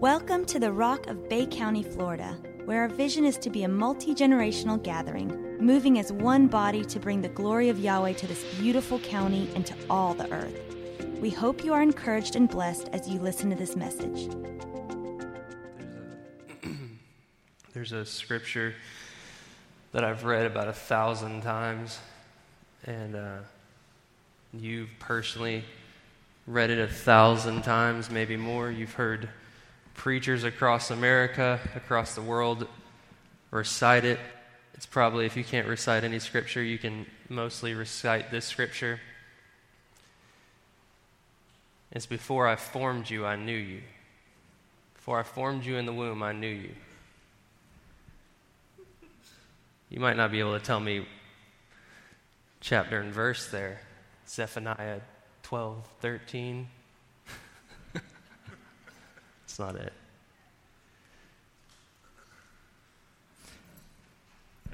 Welcome to the Rock of Bay County, Florida, where our vision is to be a multi generational gathering, moving as one body to bring the glory of Yahweh to this beautiful county and to all the earth. We hope you are encouraged and blessed as you listen to this message. There's a scripture that I've read about a thousand times, and uh, you've personally read it a thousand times, maybe more. You've heard preachers across America, across the world recite it. It's probably, if you can't recite any scripture, you can mostly recite this scripture. It's before I formed you, I knew you. Before I formed you in the womb, I knew you. You might not be able to tell me chapter and verse there. Zephaniah 12, 13. It's not it.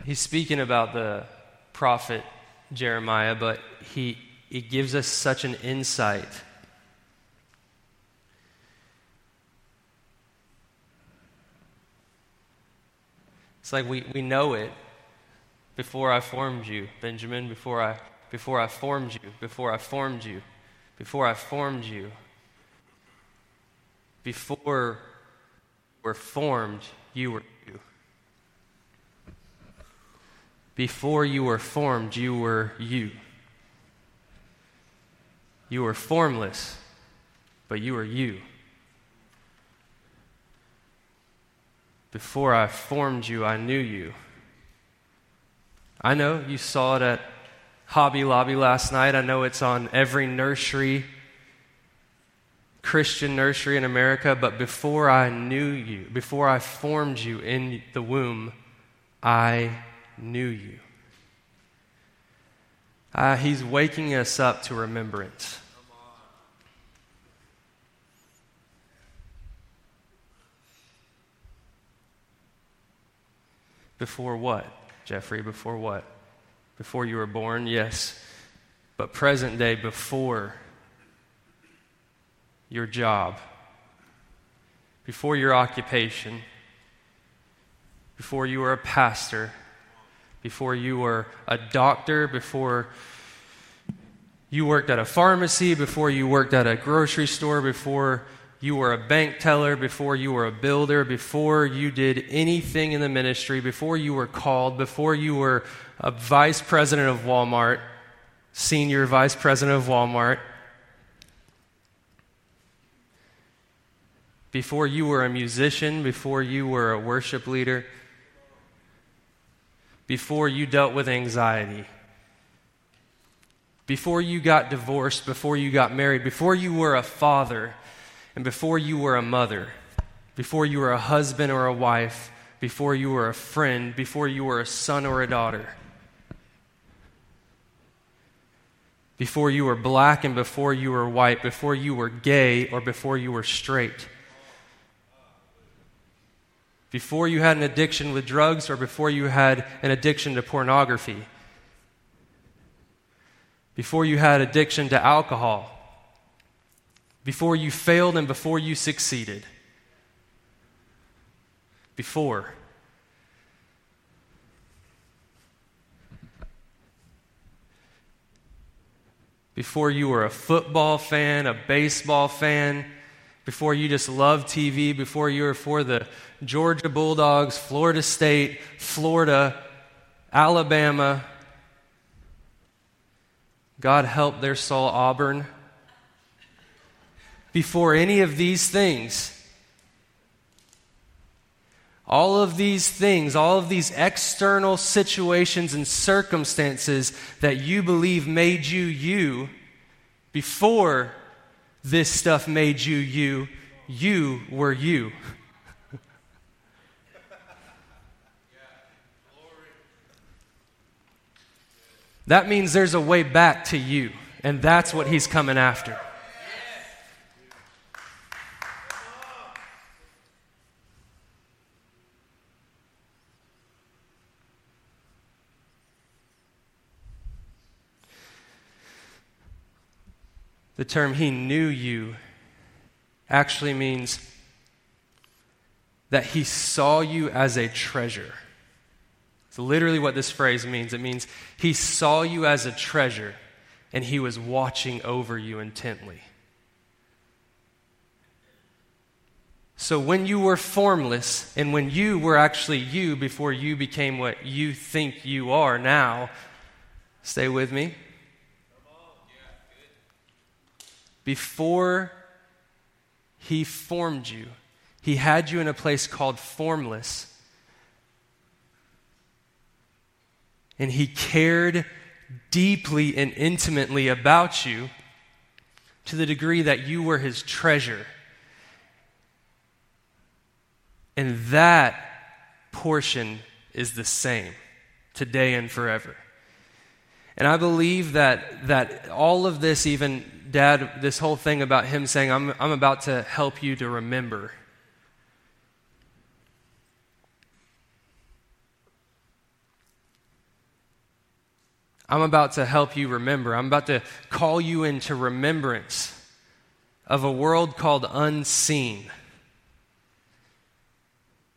He's speaking about the prophet Jeremiah, but he, he gives us such an insight. It's like we, we know it before I formed you, Benjamin, before I, before I formed you, before I formed you before I formed you, before you were formed, you were you. Before you were formed, you were you. You were formless, but you were you. Before I formed you, I knew you. I know you saw it at Hobby Lobby last night. I know it's on every nursery, Christian nursery in America, but before I knew you, before I formed you in the womb, I knew you. Uh, he's waking us up to remembrance. Before what, Jeffrey? Before what? Before you were born, yes. But present day, before your job, before your occupation, before you were a pastor, before you were a doctor, before you worked at a pharmacy, before you worked at a grocery store, before you were a bank teller, before you were a builder, before you did anything in the ministry, before you were called, before you were a vice president of Walmart, senior vice president of Walmart, before you were a musician, before you were a worship leader, before you dealt with anxiety, before you got divorced, before you got married, before you were a father and before you were a mother, before you were a husband or a wife, before you were a friend, before you were a son or a daughter, before you were black and before you were white, before you were gay or before you were straight, before you had an addiction with drugs or before you had an addiction to pornography, before you had addiction to alcohol before you failed and before you succeeded. Before. Before you were a football fan, a baseball fan, before you just loved TV, before you were for the Georgia Bulldogs, Florida State, Florida, Alabama. God help their soul, Auburn before any of these things. All of these things, all of these external situations and circumstances that you believe made you you, before this stuff made you you, you were you. that means there's a way back to you, and that's what he's coming after. The term he knew you actually means that he saw you as a treasure. It's literally what this phrase means. It means he saw you as a treasure and he was watching over you intently. So when you were formless and when you were actually you before you became what you think you are now, stay with me. Before he formed you, he had you in a place called formless. And he cared deeply and intimately about you to the degree that you were his treasure. And that portion is the same today and forever. And I believe that, that all of this, even Dad, this whole thing about him saying, I'm, I'm about to help you to remember. I'm about to help you remember. I'm about to call you into remembrance of a world called unseen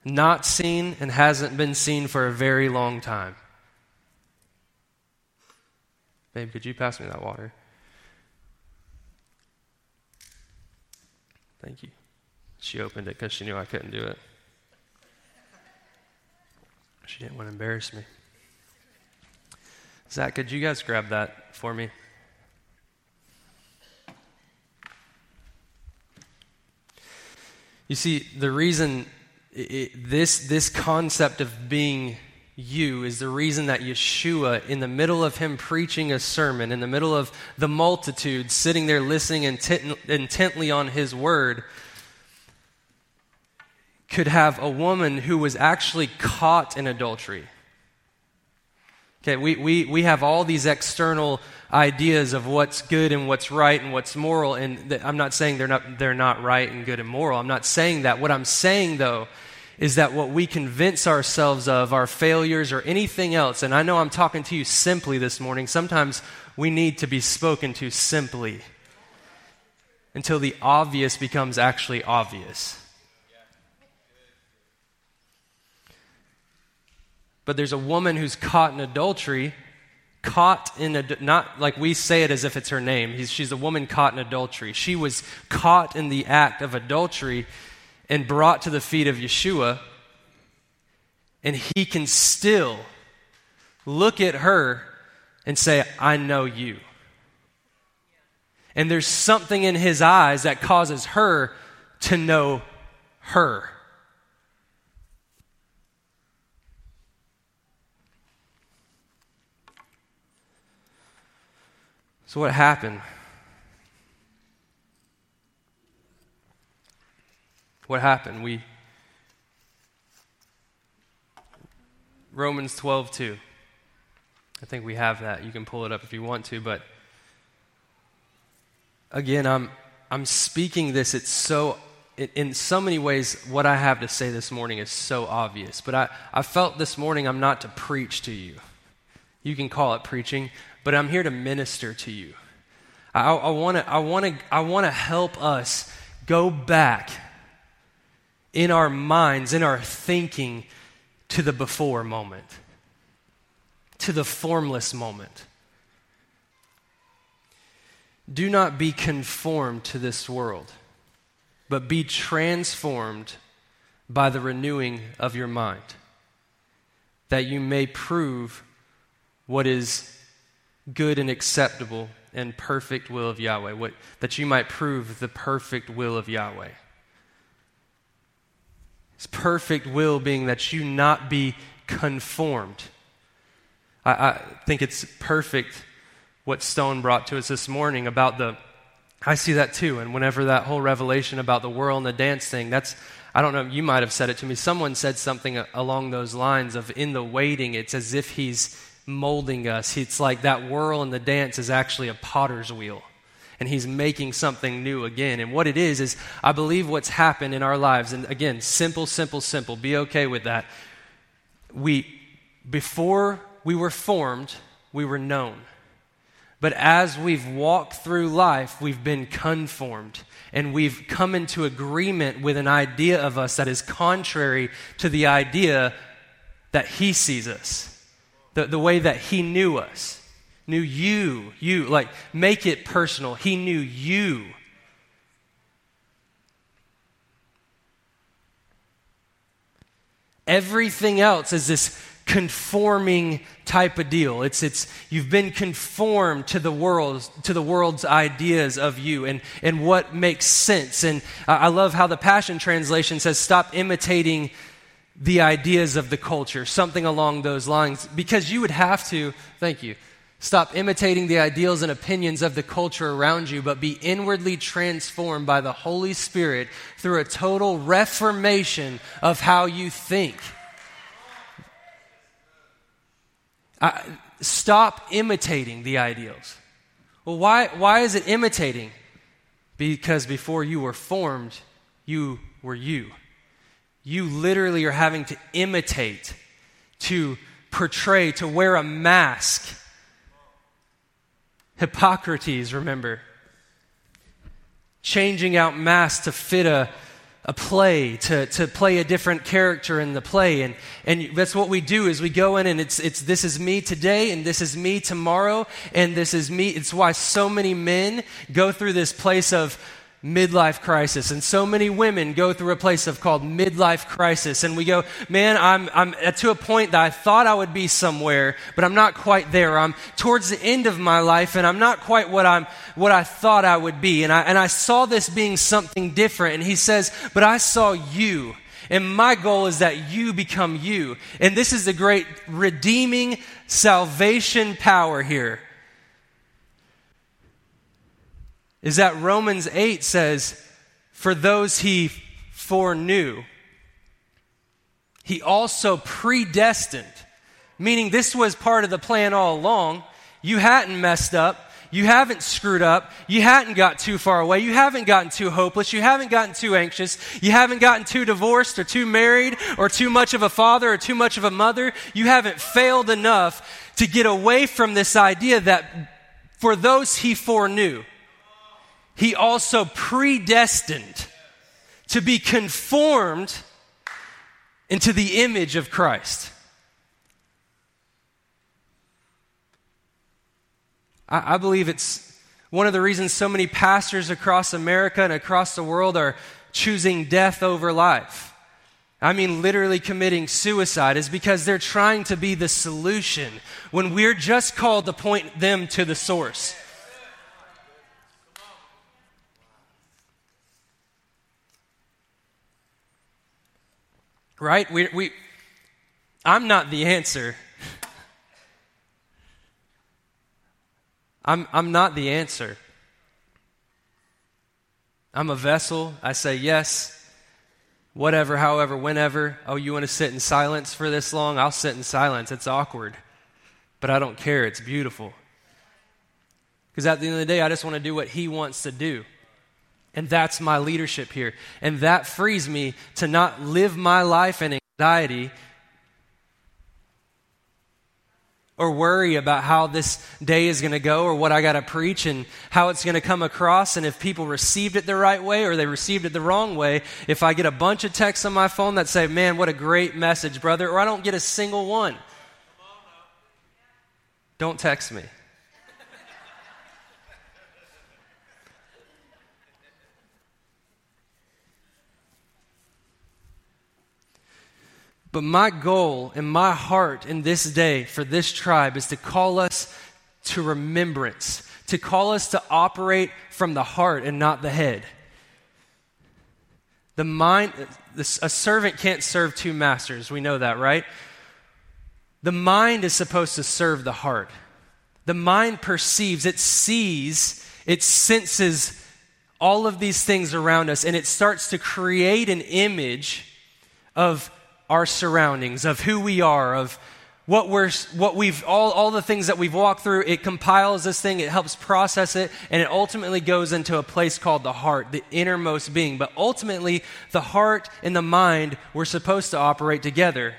not seen and hasn't been seen for a very long time. Babe, could you pass me that water? Thank you. She opened it because she knew I couldn't do it. She didn't want to embarrass me. Zach, could you guys grab that for me? You see, the reason it, this, this concept of being you is the reason that Yeshua, in the middle of him preaching a sermon, in the middle of the multitude sitting there listening intent, intently on his word, could have a woman who was actually caught in adultery. Okay, we, we, we have all these external ideas of what's good and what's right and what's moral, and th- I'm not saying they're not, they're not right and good and moral. I'm not saying that. What I'm saying, though, is that what we convince ourselves of, our failures or anything else, and I know I'm talking to you simply this morning, sometimes we need to be spoken to simply until the obvious becomes actually obvious. But there's a woman who's caught in adultery, caught in a, not like we say it as if it's her name. she's a woman caught in adultery. She was caught in the act of adultery and brought to the feet of Yeshua, and he can still look at her and say, I know you. And there's something in his eyes that causes her to know her. So, what happened? What happened? We Romans 12, 2. I think we have that. You can pull it up if you want to, but again, I'm I'm speaking this. It's so in so many ways, what I have to say this morning is so obvious. But I, I felt this morning I'm not to preach to you. You can call it preaching, but I'm here to minister to you. I want to I want to I want to help us go back in our minds, in our thinking, to the before moment, to the formless moment. Do not be conformed to this world, but be transformed by the renewing of your mind, that you may prove what is good and acceptable and perfect will of Yahweh, what, that you might prove the perfect will of Yahweh. His perfect will being that you not be conformed. I, I think it's perfect what Stone brought to us this morning about the. I see that too. And whenever that whole revelation about the whirl and the dance thing, that's, I don't know, you might have said it to me. Someone said something along those lines of in the waiting, it's as if he's molding us. It's like that whirl and the dance is actually a potter's wheel and he's making something new again. And what it is, is I believe what's happened in our lives, and again, simple, simple, simple, be okay with that. We, before we were formed, we were known. But as we've walked through life, we've been conformed and we've come into agreement with an idea of us that is contrary to the idea that He sees us, the, the way that He knew us. Knew you, you, like make it personal. He knew you. Everything else is this conforming type of deal. It's, it's, you've been conformed to the world, to the world's ideas of you and, and what makes sense. And I love how the Passion Translation says, stop imitating the ideas of the culture, something along those lines, because you would have to, thank you, stop imitating the ideals and opinions of the culture around you, but be inwardly transformed by the Holy Spirit through a total reformation of how you think. Uh, stop imitating the ideals. Well, why, why is it imitating? Because before you were formed, you were you. You literally are having to imitate, to portray, to wear a mask. Hippocrates, remember. Changing out masks to fit a, a play, to, to play a different character in the play. And, and that's what we do is we go in and it's, it's this is me today and this is me tomorrow and this is me. It's why so many men go through this place of midlife crisis. And so many women go through a place of called midlife crisis. And we go, man, I'm, I'm to a point that I thought I would be somewhere, but I'm not quite there. I'm towards the end of my life and I'm not quite what I'm, what I thought I would be. And I, and I saw this being something different. And he says, but I saw you. And my goal is that you become you. And this is the great redeeming salvation power here. Is that Romans 8 says, For those he foreknew, he also predestined, meaning this was part of the plan all along. You hadn't messed up. You haven't screwed up. You hadn't got too far away. You haven't gotten too hopeless. You haven't gotten too anxious. You haven't gotten too divorced or too married or too much of a father or too much of a mother. You haven't failed enough to get away from this idea that for those he foreknew, he also predestined to be conformed into the image of Christ. I, I, believe it's one of the reasons so many pastors across America and across the world are choosing death over life. I mean, literally committing suicide, is because they're trying to be the solution when we're just called to point them to the source. Right? We, we, I'm not the answer. I'm, I'm not the answer. I'm a vessel. I say yes, whatever, however, whenever. Oh, you want to sit in silence for this long? I'll sit in silence. It's awkward. But I don't care. It's beautiful. Because at the end of the day, I just want to do what He wants to do. And that's my leadership here. And that frees me to not live my life in anxiety or worry about how this day is going to go or what I got to preach and how it's going to come across and if people received it the right way or they received it the wrong way. If I get a bunch of texts on my phone that say, man, what a great message, brother, or I don't get a single one, don't text me. But my goal and my heart in this day for this tribe is to call us to remembrance, to call us to operate from the heart and not the head. The mind, a servant can't serve two masters. We know that, right? The mind is supposed to serve the heart. The mind perceives, it sees, it senses all of these things around us, and it starts to create an image of our surroundings, of who we are, of what we're what we've all, all the things that we've walked through it compiles this thing it helps process it and it ultimately goes into a place called the heart the innermost being but ultimately the heart and the mind were supposed to operate together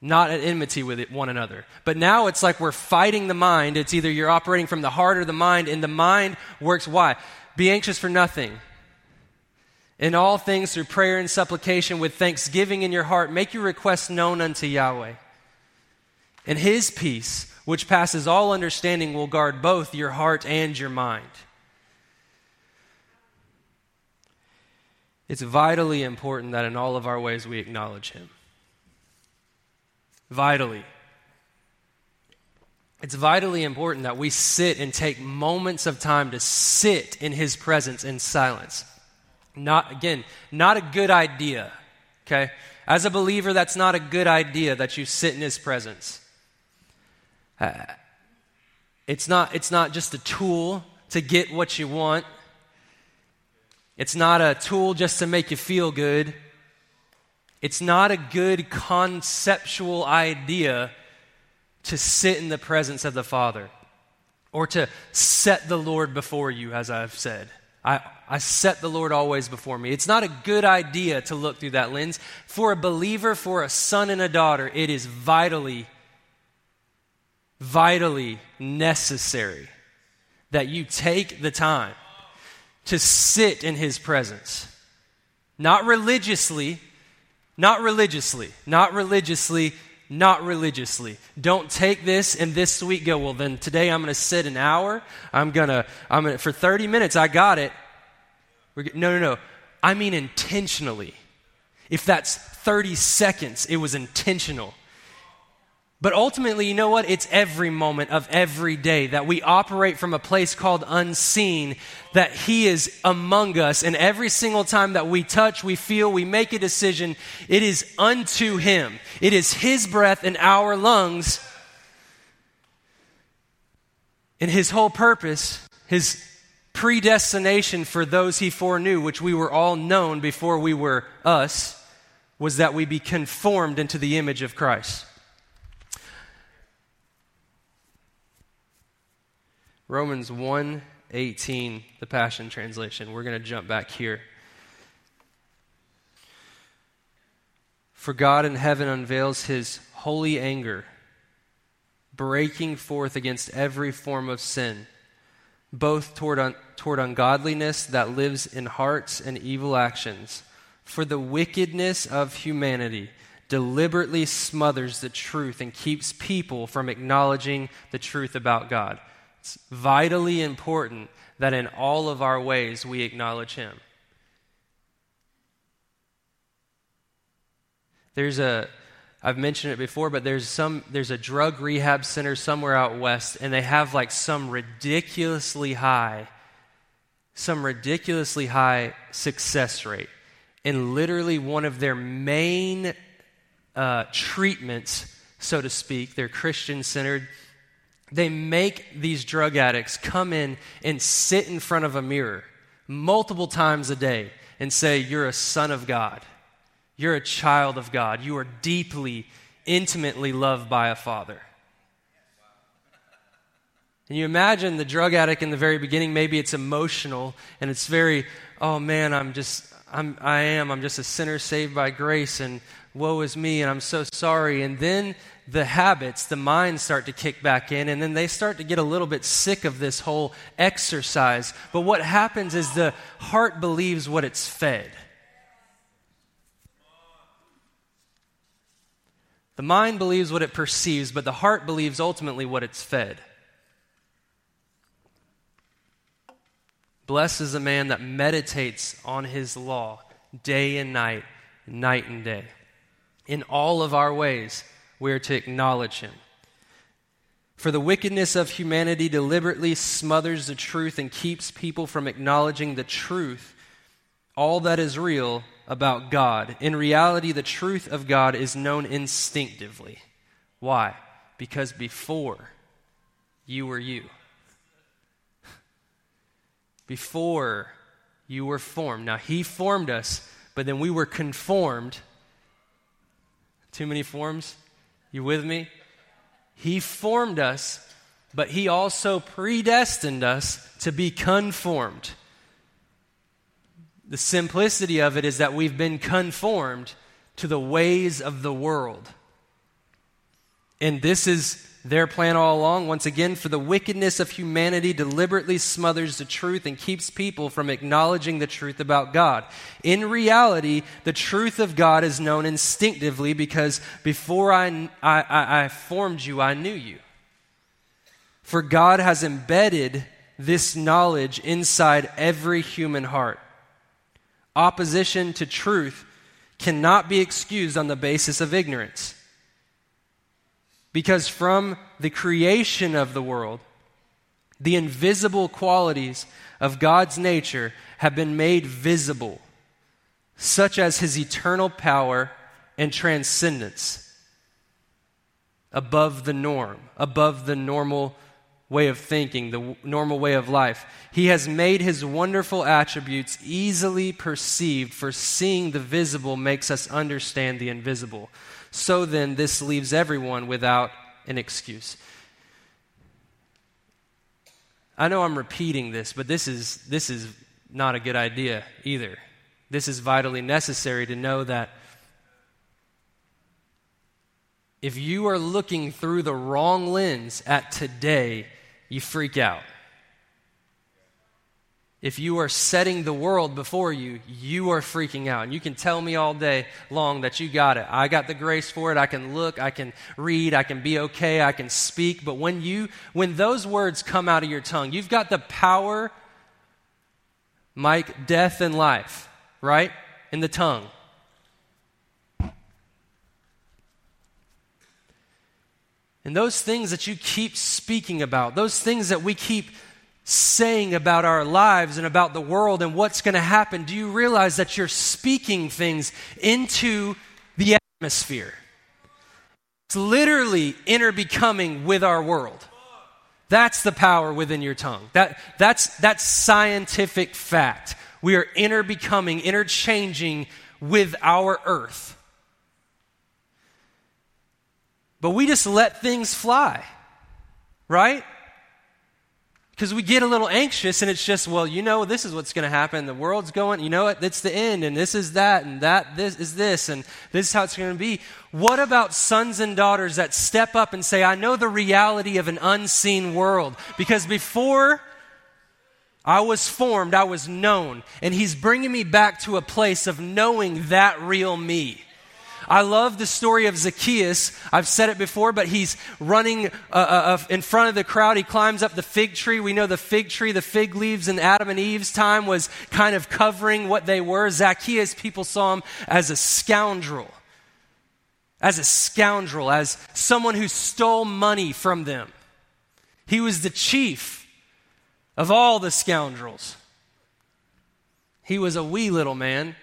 not at enmity with one another. But now it's like we're fighting the mind. It's either you're operating from the heart or the mind, and the mind works why? Be anxious for nothing. In all things, through prayer and supplication, with thanksgiving in your heart, make your requests known unto Yahweh. And his peace, which passes all understanding, will guard both your heart and your mind. It's vitally important that in all of our ways we acknowledge him vitally. It's vitally important that we sit and take moments of time to sit in His presence in silence. Not, again, not a good idea, okay? As a believer, that's not a good idea that you sit in His presence. Uh, it's, not, it's not just a tool to get what you want, it's not a tool just to make you feel good. It's not a good conceptual idea to sit in the presence of the Father or to set the Lord before you, as I've said. I, I set the Lord always before me. It's not a good idea to look through that lens. For a believer, for a son and a daughter, it is vitally, vitally necessary that you take the time to sit in His presence. Not religiously, not religiously, not religiously, not religiously. Don't take this and this week go, well, then today I'm going to sit an hour. I'm going to, I'm going to, for 30 minutes, I got it. We're, no, no, no. I mean intentionally. If that's 30 seconds, it was intentional. But ultimately, you know what? It's every moment of every day that we operate from a place called unseen, that He is among us. And every single time that we touch, we feel, we make a decision, it is unto Him. It is His breath in our lungs. And His whole purpose, His predestination for those He foreknew, which we were all known before we were us, was that we be conformed into the image of Christ. Romans 1:18, the Passion Translation. We're going to jump back here. For God in heaven unveils his holy anger, breaking forth against every form of sin, both toward, un- toward ungodliness that lives in hearts and evil actions. For the wickedness of humanity deliberately smothers the truth and keeps people from acknowledging the truth about God. It's vitally important that in all of our ways we acknowledge Him. There's a, I've mentioned it before, but there's some, there's a drug rehab center somewhere out west, and they have like some ridiculously high, some ridiculously high success rate. And literally one of their main uh, treatments, so to speak, they're Christian centered they make these drug addicts come in and sit in front of a mirror multiple times a day and say, You're a son of God. You're a child of God. You are deeply, intimately loved by a father. And you imagine the drug addict in the very beginning, maybe it's emotional and it's very, oh man, I'm just, I'm, I am, I'm just a sinner saved by grace and woe is me and I'm so sorry. And then the habits, the minds start to kick back in, and then they start to get a little bit sick of this whole exercise. But what happens is the heart believes what it's fed. The mind believes what it perceives, but the heart believes ultimately what it's fed. Blessed is the man that meditates on his law day and night, night and day. In all of our ways, we are to acknowledge him. For the wickedness of humanity deliberately smothers the truth and keeps people from acknowledging the truth, all that is real about God. In reality, the truth of God is known instinctively. Why? Because before you were you. Before you were formed. Now, He formed us, but then we were conformed. Too many forms? You with me? He formed us, but He also predestined us to be conformed. The simplicity of it is that we've been conformed to the ways of the world. And this is their plan all along. Once again, for the wickedness of humanity deliberately smothers the truth and keeps people from acknowledging the truth about God. In reality, the truth of God is known instinctively because before I, I, I formed you, I knew you. For God has embedded this knowledge inside every human heart. Opposition to truth cannot be excused on the basis of ignorance. Because from the creation of the world, the invisible qualities of God's nature have been made visible, such as his eternal power and transcendence above the norm, above the normal way of thinking, the normal way of life. He has made his wonderful attributes easily perceived, for seeing the visible makes us understand the invisible. So then, this leaves everyone without an excuse. I know I'm repeating this, but this is, this is not a good idea either. This is vitally necessary to know that if you are looking through the wrong lens at today, you freak out. If you are setting the world before you, you are freaking out. And you can tell me all day long that you got it. I got the grace for it. I can look, I can read, I can be okay, I can speak. But when you when those words come out of your tongue, you've got the power Mike, death and life, right? In the tongue. And those things that you keep speaking about, those things that we keep saying about our lives and about the world and what's going to happen, do you realize that you're speaking things into the atmosphere? It's literally inner becoming with our world. That's the power within your tongue. That, that's, that's scientific fact. We are inner becoming, interchanging with our earth. But we just let things fly, right? Because we get a little anxious and it's just, well, you know, this is what's going to happen. The world's going, you know what, it's the end, and this is that, and that this is this, and this is how it's going to be. What about sons and daughters that step up and say, I know the reality of an unseen world? Because before I was formed, I was known, and He's bringing me back to a place of knowing that real me. I love the story of Zacchaeus. I've said it before, but he's running uh, uh, in front of the crowd. He climbs up the fig tree. We know the fig tree, the fig leaves in Adam and Eve's time was kind of covering what they were. Zacchaeus, people saw him as a scoundrel. As a scoundrel, as someone who stole money from them. He was the chief of all the scoundrels. He was a wee little man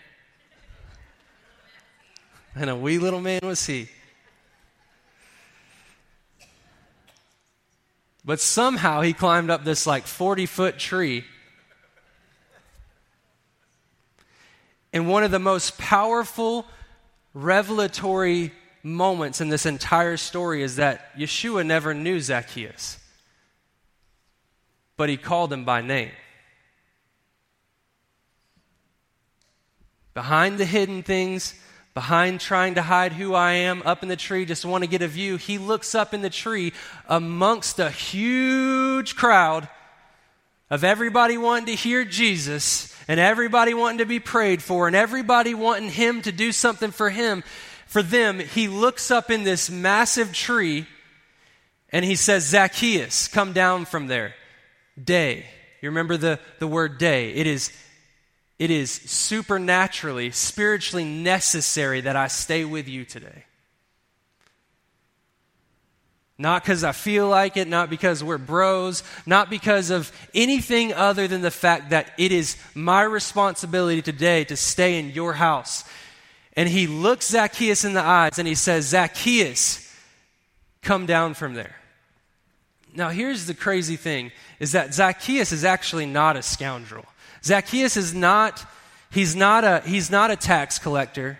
and a wee little man was he. But somehow he climbed up this like 40 foot tree. And one of the most powerful revelatory moments in this entire story is that Yeshua never knew Zacchaeus, but he called him by name. Behind the hidden things, behind trying to hide who I am up in the tree, just want to get a view. He looks up in the tree amongst a huge crowd of everybody wanting to hear Jesus and everybody wanting to be prayed for and everybody wanting him to do something for him. For them, he looks up in this massive tree and he says, Zacchaeus, come down from there. Day. You remember the, the word day. It is it is supernaturally, spiritually necessary that I stay with you today. Not because I feel like it, not because we're bros, not because of anything other than the fact that it is my responsibility today to stay in your house. And he looks Zacchaeus in the eyes and he says, Zacchaeus, come down from there. Now, here's the crazy thing is that Zacchaeus is actually not a scoundrel. Zacchaeus is not, he's not a, he's not a tax collector.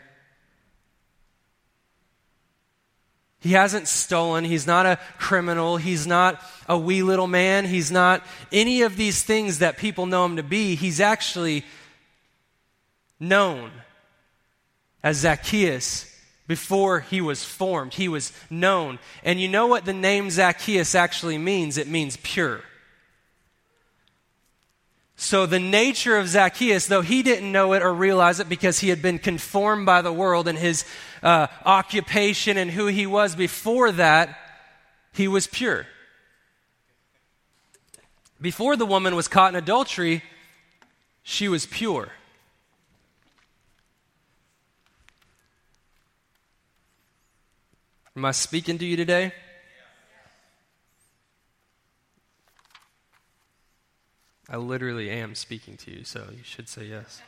He hasn't stolen. He's not a criminal. He's not a wee little man. He's not any of these things that people know him to be. He's actually known as Zacchaeus, before he was formed. He was known. And you know what the name Zacchaeus actually means? It means pure. So, the nature of Zacchaeus, though he didn't know it or realize it because he had been conformed by the world and his uh, occupation and who he was before that, he was pure. Before the woman was caught in adultery, she was pure. Am I speaking to you today? I literally am speaking to you, so you should say yes.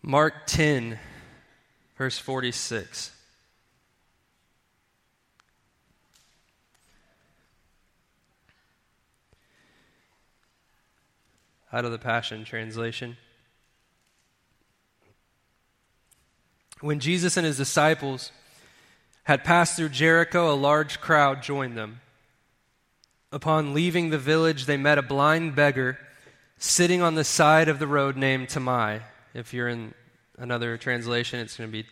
Mark 10, verse 46. Out of the Passion Translation. When Jesus and his disciples had passed through Jericho, a large crowd joined them. Upon leaving the village, they met a blind beggar sitting on the side of the road named Timai. If you're in another translation, it's going to be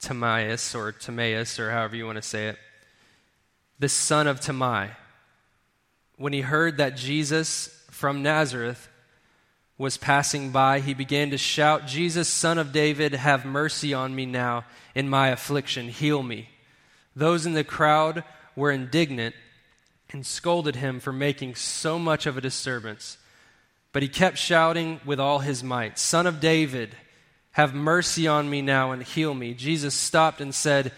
Timaeus or Timaeus or however you want to say it. The son of Timai. When he heard that Jesus from Nazareth was passing by, he began to shout, Jesus, son of David, have mercy on me now in my affliction. Heal me. Those in the crowd were indignant and scolded him for making so much of a disturbance. But he kept shouting with all his might, Son of David, have mercy on me now and heal me. Jesus stopped and said,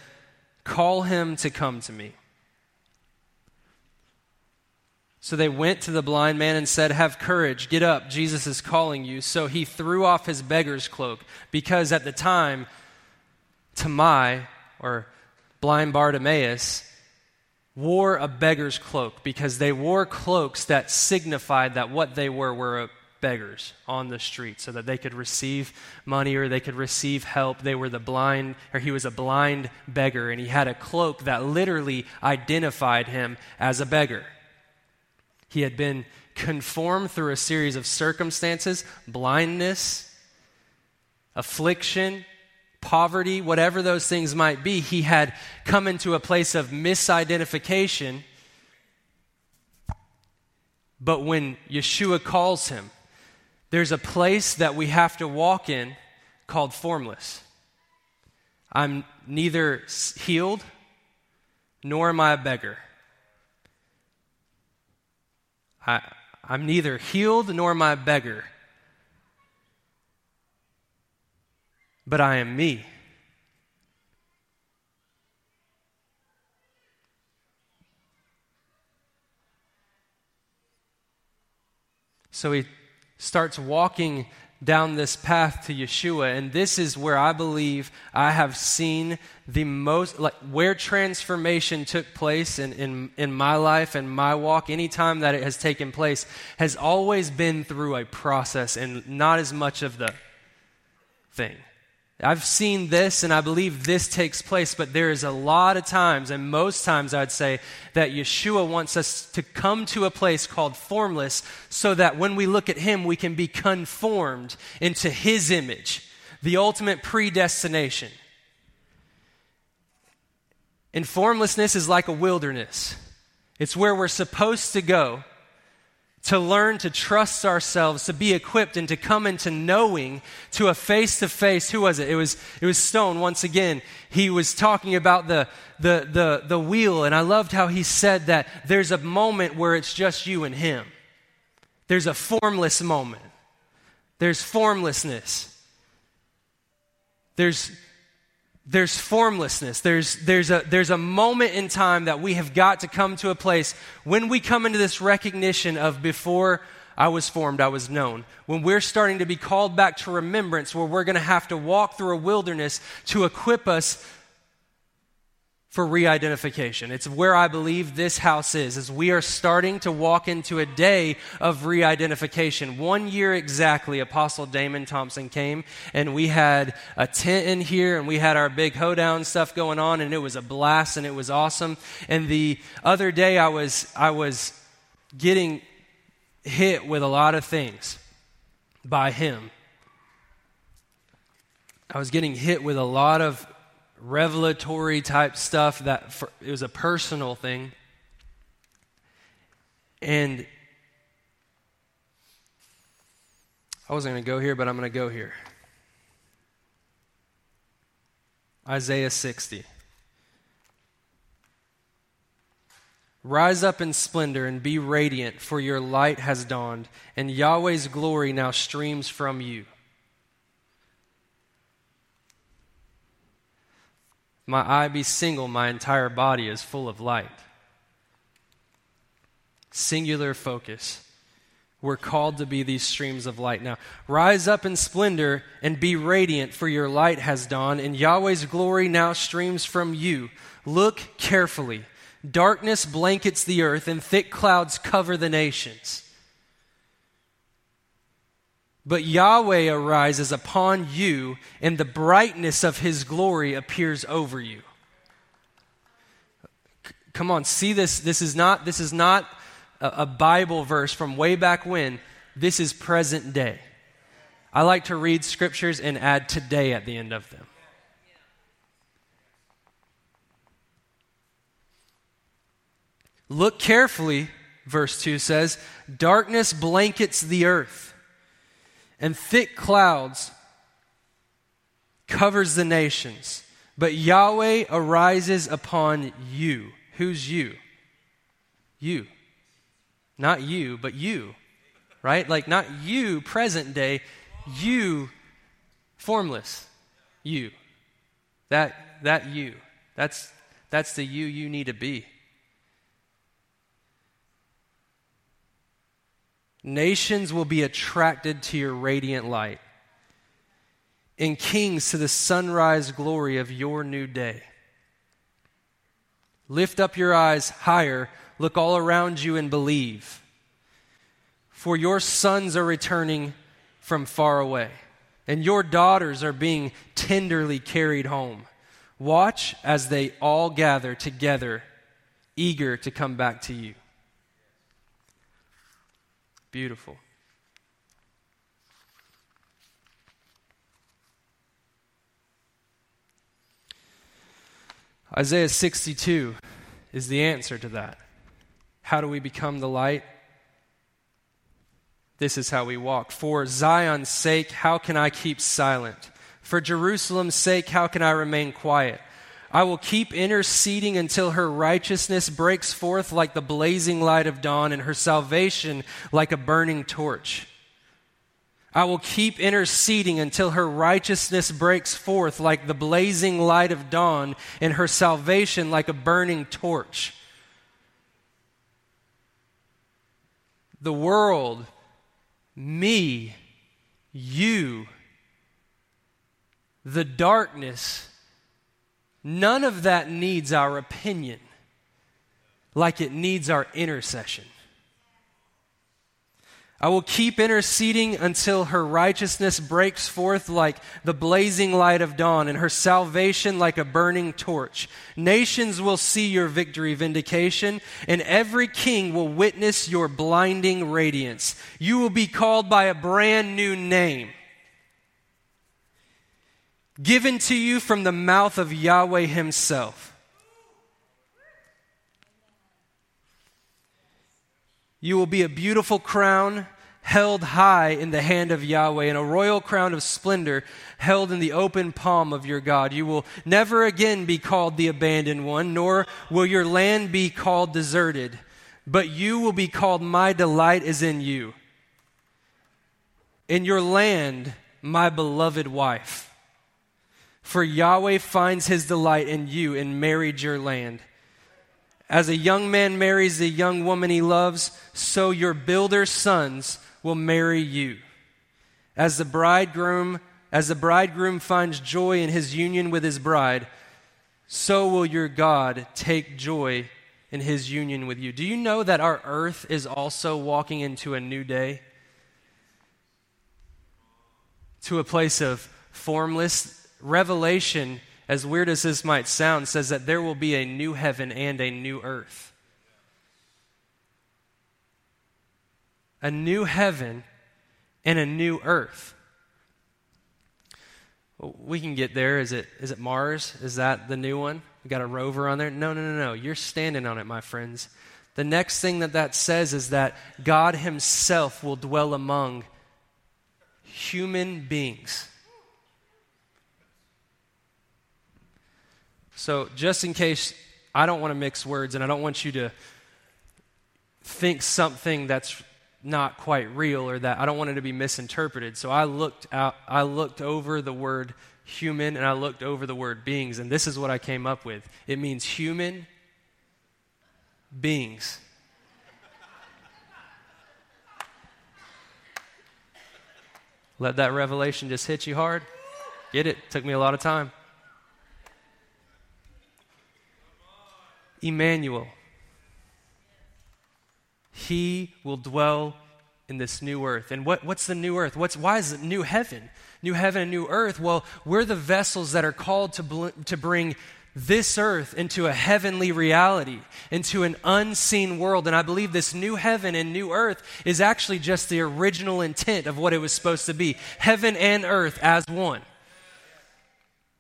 Call him to come to me. So they went to the blind man and said, Have courage, get up, Jesus is calling you. So he threw off his beggar's cloak, because at the time, Timai, or blind Bartimaeus, wore a beggar's cloak because they wore cloaks that signified that what they were were beggars on the street so that they could receive money or they could receive help. They were the blind, or he was a blind beggar, and he had a cloak that literally identified him as a beggar. He had been conformed through a series of circumstances blindness, affliction, poverty, whatever those things might be, he had come into a place of misidentification. But when Yeshua calls him, there's a place that we have to walk in called formless. I'm neither healed nor am I a beggar. I, I'm neither healed nor am I a beggar. But I am me. So he starts walking down this path to Yeshua, and this is where I believe I have seen the most, like where transformation took place in, in, in my life and my walk, anytime that it has taken place, has always been through a process and not as much of the thing. I've seen this and I believe this takes place, but there is a lot of times, and most times I'd say, that Yeshua wants us to come to a place called formless so that when we look at Him, we can be conformed into His image, the ultimate predestination. And formlessness is like a wilderness, it's where we're supposed to go to learn to trust ourselves, to be equipped, and to come into knowing to a face to face. Who was it? It was, it was Stone once again. He was talking about the, the, the, the wheel, and I loved how he said that there's a moment where it's just you and him. There's a formless moment, there's formlessness. There's there's formlessness. There's, there's, a, there's a moment in time that we have got to come to a place when we come into this recognition of before I was formed, I was known. When we're starting to be called back to remembrance, where we're going to have to walk through a wilderness to equip us for re-identification. It's where I believe this house is, as we are starting to walk into a day of re-identification. One year exactly, Apostle Damon Thompson came, and we had a tent in here, and we had our big hoedown stuff going on, and it was a blast, and it was awesome. And the other day, I was I was getting hit with a lot of things by him I was getting hit with a lot of revelatory type stuff that for, it was a personal thing. And I wasn't going to go here, but I'm going to go here. Isaiah 60. Rise up in splendor and be radiant, for your light has dawned, and Yahweh's glory now streams from you. My eye be single, my entire body is full of light. Singular focus. We're called to be these streams of light. Now, rise up in splendor and be radiant, for your light has dawned, and Yahweh's glory now streams from you. Look carefully. Darkness blankets the earth, and thick clouds cover the nations. But Yahweh arises upon you, and the brightness of his glory appears over you. C- come on, see this. This is not, this is not a, a Bible verse from way back when. This is present day. I like to read scriptures and add today at the end of them. Look carefully, verse 2 says, darkness blankets the earth, and thick clouds covers the nations. But Yahweh arises upon you. Who's you? You. Not you, but you. Right? Like not you, present day, you, formless. You. That, that you. That's, that's the you you need to be. Nations will be attracted to your radiant light, and kings to the sunrise glory of your new day. Lift up your eyes higher Look all around you and believe. For your sons are returning from far away, and your daughters are being tenderly carried home. Watch as they all gather together, eager to come back to you. Beautiful. Isaiah 62 is the answer to that. How do we become the light? This is how we walk. For Zion's sake, how can I keep silent? For Jerusalem's sake, how can I remain quiet? I will keep interceding until her righteousness breaks forth like the blazing light of dawn and her salvation like a burning torch. I will keep interceding until her righteousness breaks forth like the blazing light of dawn and her salvation like a burning torch. the world, me, you, the darkness, none of that needs our opinion like it needs our intercession. I will keep interceding until her righteousness breaks forth like the blazing light of dawn and her salvation like a burning torch. Nations will see your victory vindication, and every king will witness your blinding radiance. You will be called by a brand new name, given to you from the mouth of Yahweh Himself. You will be a beautiful crown held high in the hand of Yahweh, and a royal crown of splendor held in the open palm of your God. You will never again be called the abandoned one, nor will your land be called deserted, but you will be called, My delight is in you. In your land, my beloved wife. For Yahweh finds his delight in you and married your land. As a young man marries the young woman he loves, so your builder's sons will marry you. As the bridegroom, as the bridegroom finds joy in his union with his bride, so will your God take joy in his union with you. Do you know that our earth is also walking into a new day? To a place of formless revelation as weird as this might sound, says that there will be a new heaven and a new earth. A new heaven and a new earth. we can get there. Is it, is it Mars? Is that the new one? We got a rover on there? No, no, no, no. You're standing on it, my friends. The next thing that that says is that God Himself will dwell among human beings. So, just in case I don't want to mix words and I don't want you to think something that's not quite real or that I don't want it to be misinterpreted. So I looked out I looked over the word human and I looked over the word beings and this is what I came up with. It means human beings. Let that revelation just hit you hard. Get it? Took me a lot of time. Emmanuel. He will dwell in this new earth. And what, what's the new earth? What's, why is it new heaven? New heaven and new earth? Well, we're the vessels that are called to, bl- to bring this earth into a heavenly reality, into an unseen world. And I believe this new heaven and new earth is actually just the original intent of what it was supposed to be heaven and earth as one.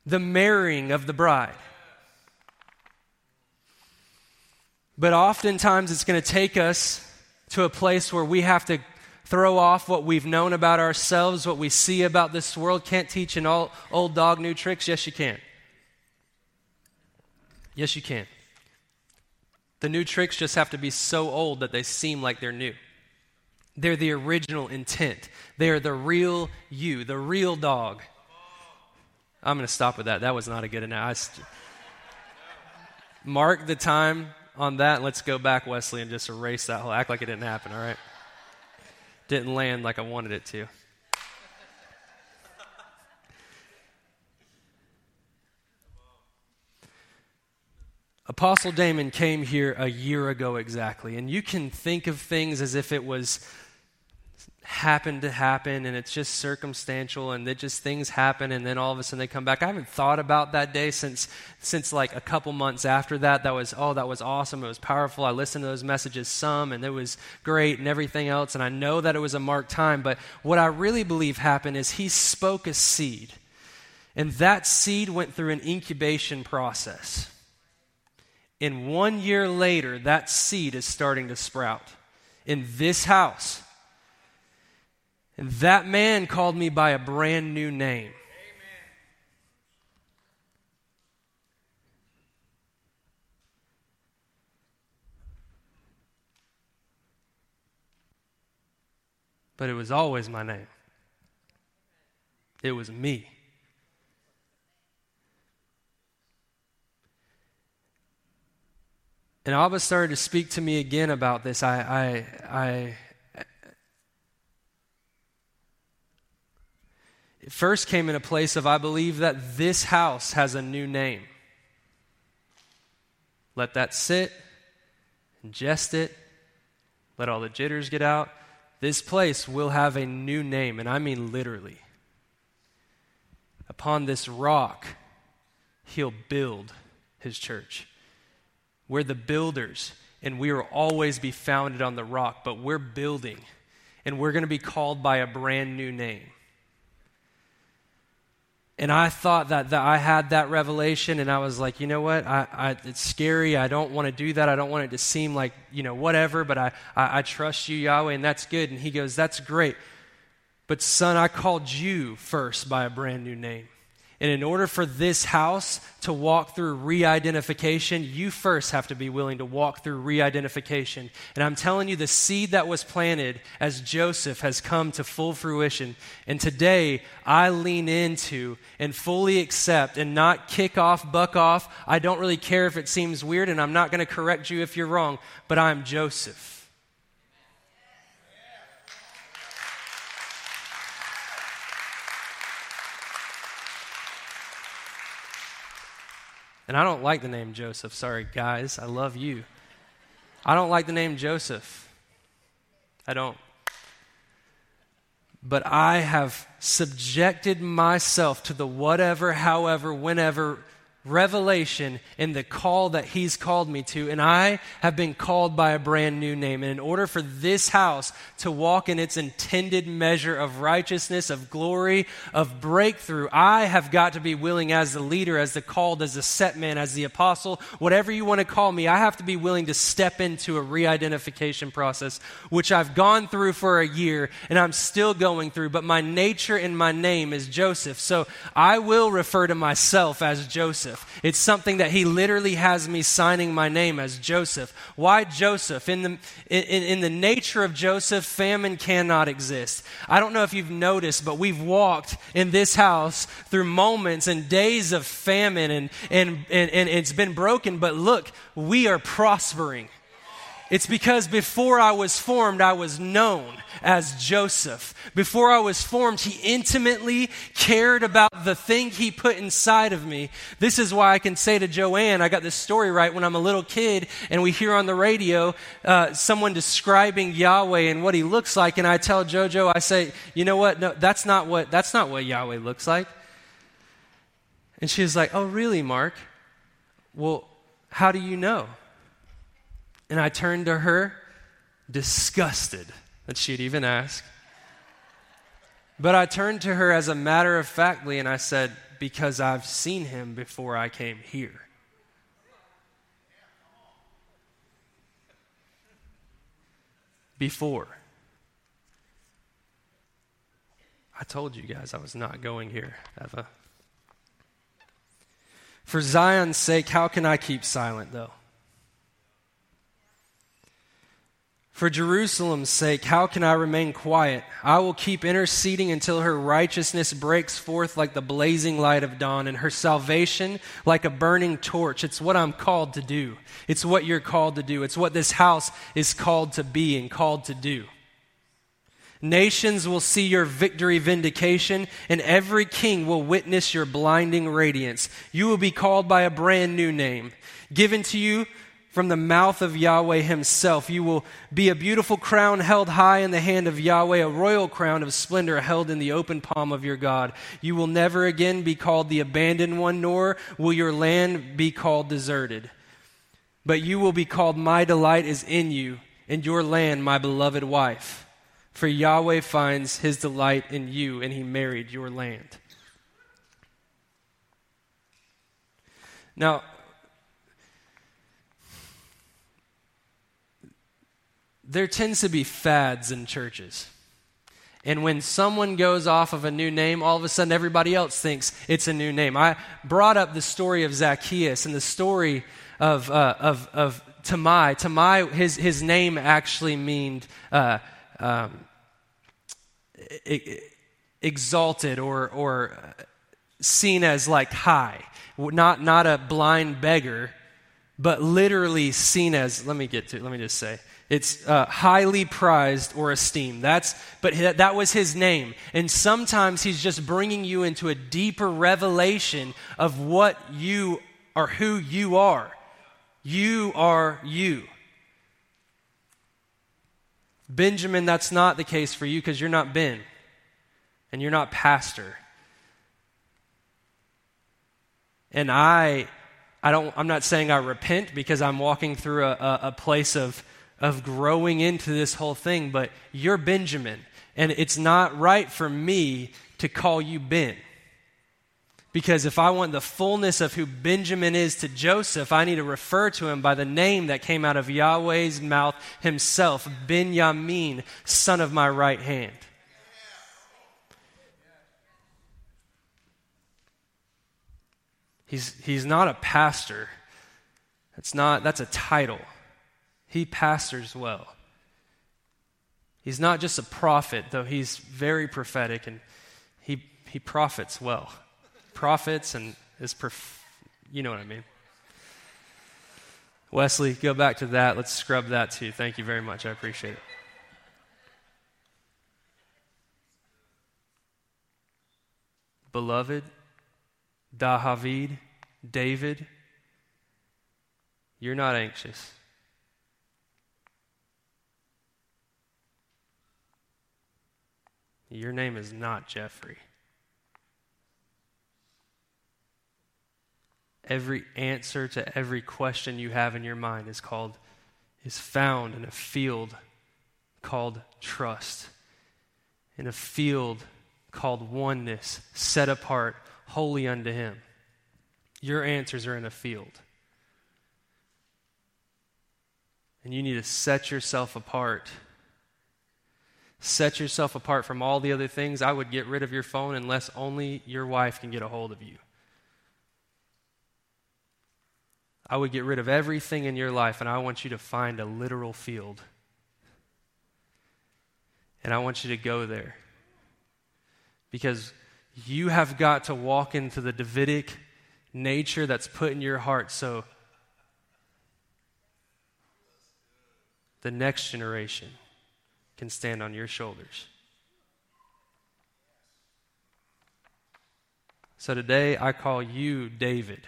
The marrying of the bride. But oftentimes it's going to take us to a place where we have to throw off what we've known about ourselves, what we see about this world. Can't teach an old, old dog new tricks? Yes, you can. Yes, you can. The new tricks just have to be so old that they seem like they're new. They're the original intent. They are the real you, the real dog. I'm going to stop with that. That was not a good analogy. Mark the time on that. Let's go back, Wesley, and just erase that whole act like it didn't happen, all right? Didn't land like I wanted it to. Apostle Damon came here a year ago exactly, and you can think of things as if it was happened to happen and it's just circumstantial and that just things happen and then all of a sudden they come back. I haven't thought about that day since since like a couple months after that. That was oh that was awesome. It was powerful. I listened to those messages some and it was great and everything else and I know that it was a marked time, but what I really believe happened is he spoke a seed. And that seed went through an incubation process. And one year later, that seed is starting to sprout in this house. And that man called me by a brand new name. But it was always my name. It was me. And Abba started to speak to me again about this. I, I, I it first came in a place of I believe that this house has a new name. Let that sit, ingest it, let all the jitters get out. This place will have a new name, and I mean literally. Upon this rock, he'll build his church. We're the builders, and we will always be founded on the rock, but we're building, and we're going to be called by a brand new name. And I thought that, that I had that revelation, and I was like, you know what? I, I, it's scary. I don't want to do that. I don't want it to seem like, you know, whatever, but I, I, I trust you, Yahweh, and that's good. And he goes, that's great. But, son, I called you first by a brand new name. And in order for this house to walk through re identification, you first have to be willing to walk through re identification. And I'm telling you, the seed that was planted as Joseph has come to full fruition. And today, I lean into and fully accept and not kick off, buck off. I don't really care if it seems weird, and I'm not going to correct you if you're wrong, but I'm Joseph. And I don't like the name Joseph. Sorry, guys. I love you. I don't like the name Joseph. I don't. But I have subjected myself to the whatever, however, whenever revelation in the call that He's called me to, and I have been called by a brand new name. And in order for this house to walk in its intended measure of righteousness, of glory, of breakthrough, I have got to be willing as the leader, as the called, as the set man, as the apostle, whatever you want to call me, I have to be willing to step into a re identification process, which I've gone through for a year and I'm still going through, but my nature and my name is Joseph. So I will refer to myself as Joseph. Joseph. It's something that he literally has me signing my name as Joseph. Why Joseph? In the, in, in the nature of Joseph, famine cannot exist. I don't know if you've noticed, but we've walked in this house through moments and days of famine and, and, and, and it's been broken, but look, we are prospering. It's because before I was formed, I was known as Joseph. Before I was formed, he intimately cared about the thing he put inside of me. This is why I can say to Joanne, I got this story right when I'm a little kid and we hear on the radio uh, someone describing Yahweh and what he looks like. And I tell JoJo, I say, you know what? No, that's not what, that's not what Yahweh looks like. And she's like, oh, really, Mark? Well, how do you know? And I turned to her, disgusted that she'd even ask. But I turned to her as a matter of factly and I said, Because I've seen him before I came here. Before. I told you guys I was not going here, Eva. For Zion's sake, how can I keep silent, though? For Jerusalem's sake, how can I remain quiet? I will keep interceding until her righteousness breaks forth like the blazing light of dawn and her salvation like a burning torch. It's what I'm called to do. It's what you're called to do. It's what this house is called to be and called to do. Nations will see your victory vindication, and every king will witness your blinding radiance. You will be called by a brand new name, given to you from the mouth of Yahweh himself. You will be a beautiful crown held high in the hand of Yahweh, a royal crown of splendor held in the open palm of your God. You will never again be called the abandoned one, nor will your land be called deserted. But you will be called, My delight is in you, and your land, my beloved wife. For Yahweh finds his delight in you, and he married your land. Now, there tends to be fads in churches. And when someone goes off of a new name, all of a sudden everybody else thinks it's a new name. I brought up the story of Zacchaeus and the story of, uh, of, of Timai. Timai, his, his name actually means uh, um, exalted or, or seen as like high. Not, not a blind beggar, but literally seen as, let me get to, it, let me just say, it's uh, highly prized or esteemed. That's, but that was his name. And sometimes he's just bringing you into a deeper revelation of what you are, who you are. You are you. Benjamin, that's not the case for you because you're not Ben and you're not pastor. And I, I don't, I'm not saying I repent because I'm walking through a, a, a place of of growing into this whole thing, but you're Benjamin. And it's not right for me to call you Ben. Because if I want the fullness of who Benjamin is to Joseph, I need to refer to him by the name that came out of Yahweh's mouth himself Benjamin, son of my right hand. He's, he's not a pastor. That's, not, that's a title. He pastors well. He's not just a prophet, though he's very prophetic and he, he prophets well. Prophets and is, prof- you know what I mean. Wesley, go back to that. Let's scrub that too. Thank you very much. I appreciate it. Beloved, Dahavid, David, you're not anxious. Your name is not Jeffrey. Every answer to every question you have in your mind is called, is found in a field called trust, in a field called oneness, set apart, holy unto Him. Your answers are in a field. And you need to set yourself apart. Set yourself apart from all the other things. I would get rid of your phone unless only your wife can get a hold of you. I would get rid of everything in your life, and I want you to find a literal field. And I want you to go there. Because you have got to walk into the Davidic nature that's put in your heart so the next generation can stand on your shoulders. So today I call you David.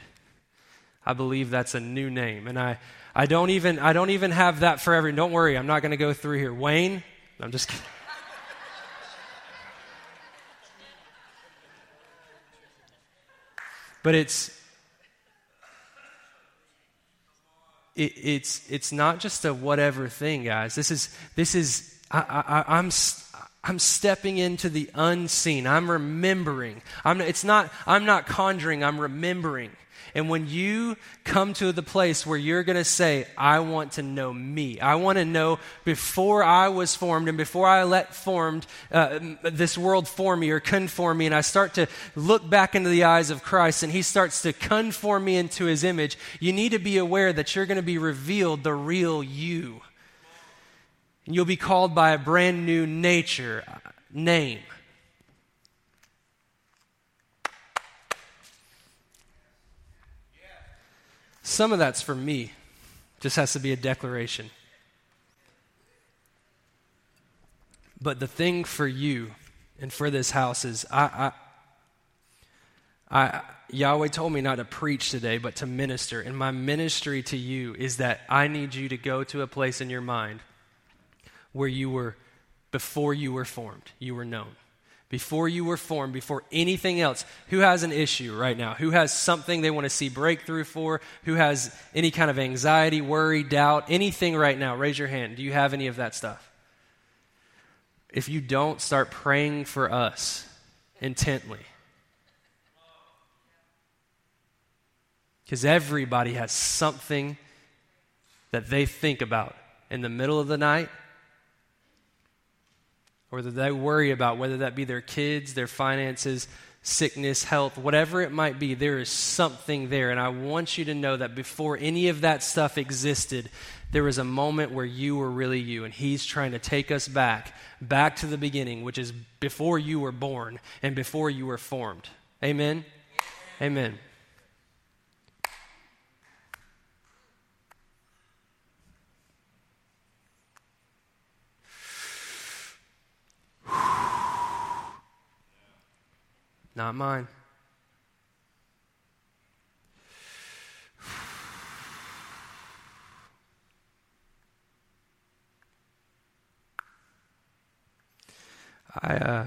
I believe that's a new name. And I, I don't even I don't even have that for every don't worry, I'm not gonna go through here. Wayne, I'm just kidding. but it's it, it's it's not just a whatever thing, guys. This is this is I, I, I'm I'm stepping into the unseen. I'm remembering. I'm, it's not, I'm not conjuring, I'm remembering. And when you come to the place where you're going to say, I want to know me, I want to know before I was formed and before I let formed uh, this world form me or conform me, and I start to look back into the eyes of Christ and he starts to conform me into his image, you need to be aware that you're going to be revealed the real you. And you'll be called by a brand new nature, uh, name. Some of that's for me, just has to be a declaration. But the thing for you and for this house is I, I, I, Yahweh told me not to preach today, but to minister. And my ministry to you is that I need you to go to a place in your mind where you were, before you were formed, you were known before you were formed, before anything else. Who has an issue right now? Who has something they want to see breakthrough for? Who has any kind of anxiety, worry, doubt, anything right now? Raise your hand. Do you have any of that stuff? If you don't, start praying for us intently. Because everybody has something that they think about in the middle of the night or that they worry about, whether that be their kids, their finances, sickness, health, whatever it might be, there is something there. And I want you to know that before any of that stuff existed, there was a moment where you were really you. And He's trying to take us back, back to the beginning, which is before you were born and before you were formed. Amen? Amen. Not mine. I uh,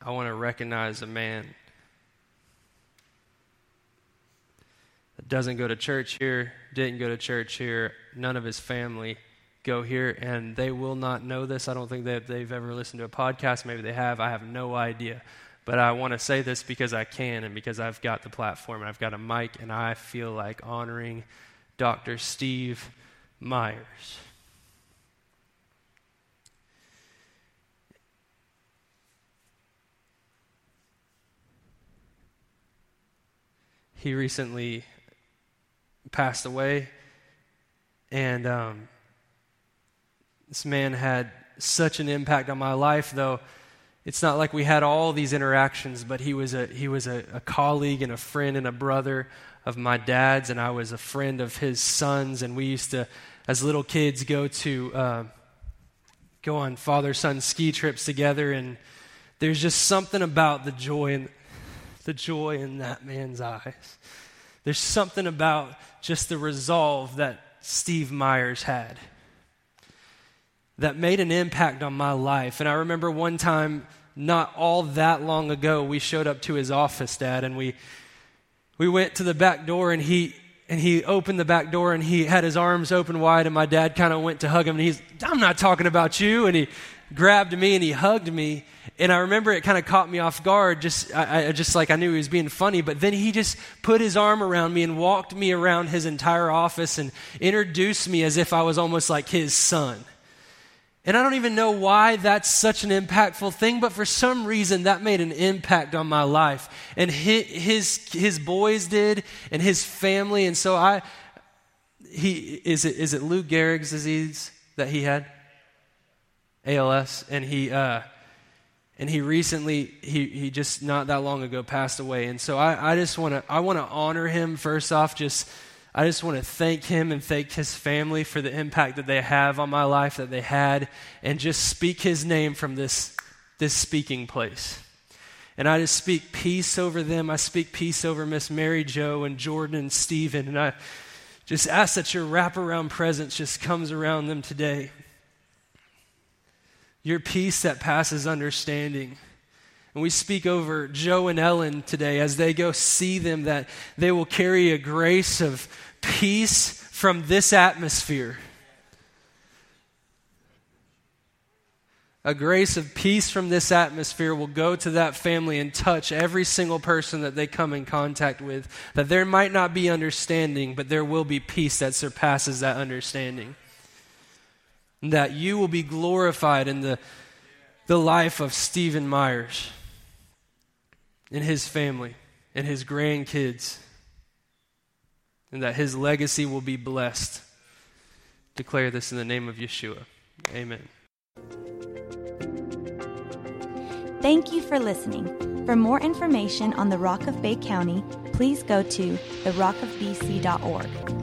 I want to recognize a man that doesn't go to church here, didn't go to church here, none of his family go here, and they will not know this. I don't think that they've ever listened to a podcast. Maybe they have. I have no idea. But I want to say this because I can and because I've got the platform and I've got a mic, and I feel like honoring Dr. Steve Myers. He recently passed away, and um, this man had such an impact on my life, though it's not like we had all these interactions, but he was a, he was a, a colleague and a friend and a brother of my dad's, and I was a friend of his sons, and we used to, as little kids, go to uh, go on father son ski trips together, and there's just something about the joy in the joy in that man's eyes. There's something about just the resolve that Steve Myers had that made an impact on my life. And I remember one time, not all that long ago, we showed up to his office, Dad, and we we went to the back door and he and he opened the back door and he had his arms open wide and my dad kind of went to hug him and he's i'm not talking about you. And he grabbed me and he hugged me. And i remember it kind of caught me off guard just I, I, just like i knew he was being funny but then he just put his arm around me and walked me around his entire office and introduced me as if i was almost like his son and I don't even know why that's such an impactful thing, but for some reason that made an impact on my life. And his, his boys did, and his family. And so I, he, is it, is it Lou Gehrig's disease that he had? ALS. And he, uh, and he recently, he, he just not that long ago passed away. And so I, I just want to, I want to honor him first off, just I just want to thank him and thank his family for the impact that they have on my life, that they had, and just speak his name from this, this speaking place. And I just speak peace over them. I speak peace over Miss Mary Jo and Jordan and Stephen. And I just ask that your wraparound presence just comes around them today. Your peace that passes understanding. And we speak over Joe and Ellen today as they go see them that they will carry a grace of peace from this atmosphere. A grace of peace from this atmosphere will go to that family and touch every single person that they come in contact with. That there might not be understanding, but there will be peace that surpasses that understanding. And that you will be glorified in the, the life of Stephen Myers in his family and his grandkids, and that his legacy will be blessed. Declare this in the name of Yeshua. Amen. Thank you for listening. For more information on the Rock of Bay County, please go to therockofbc.org.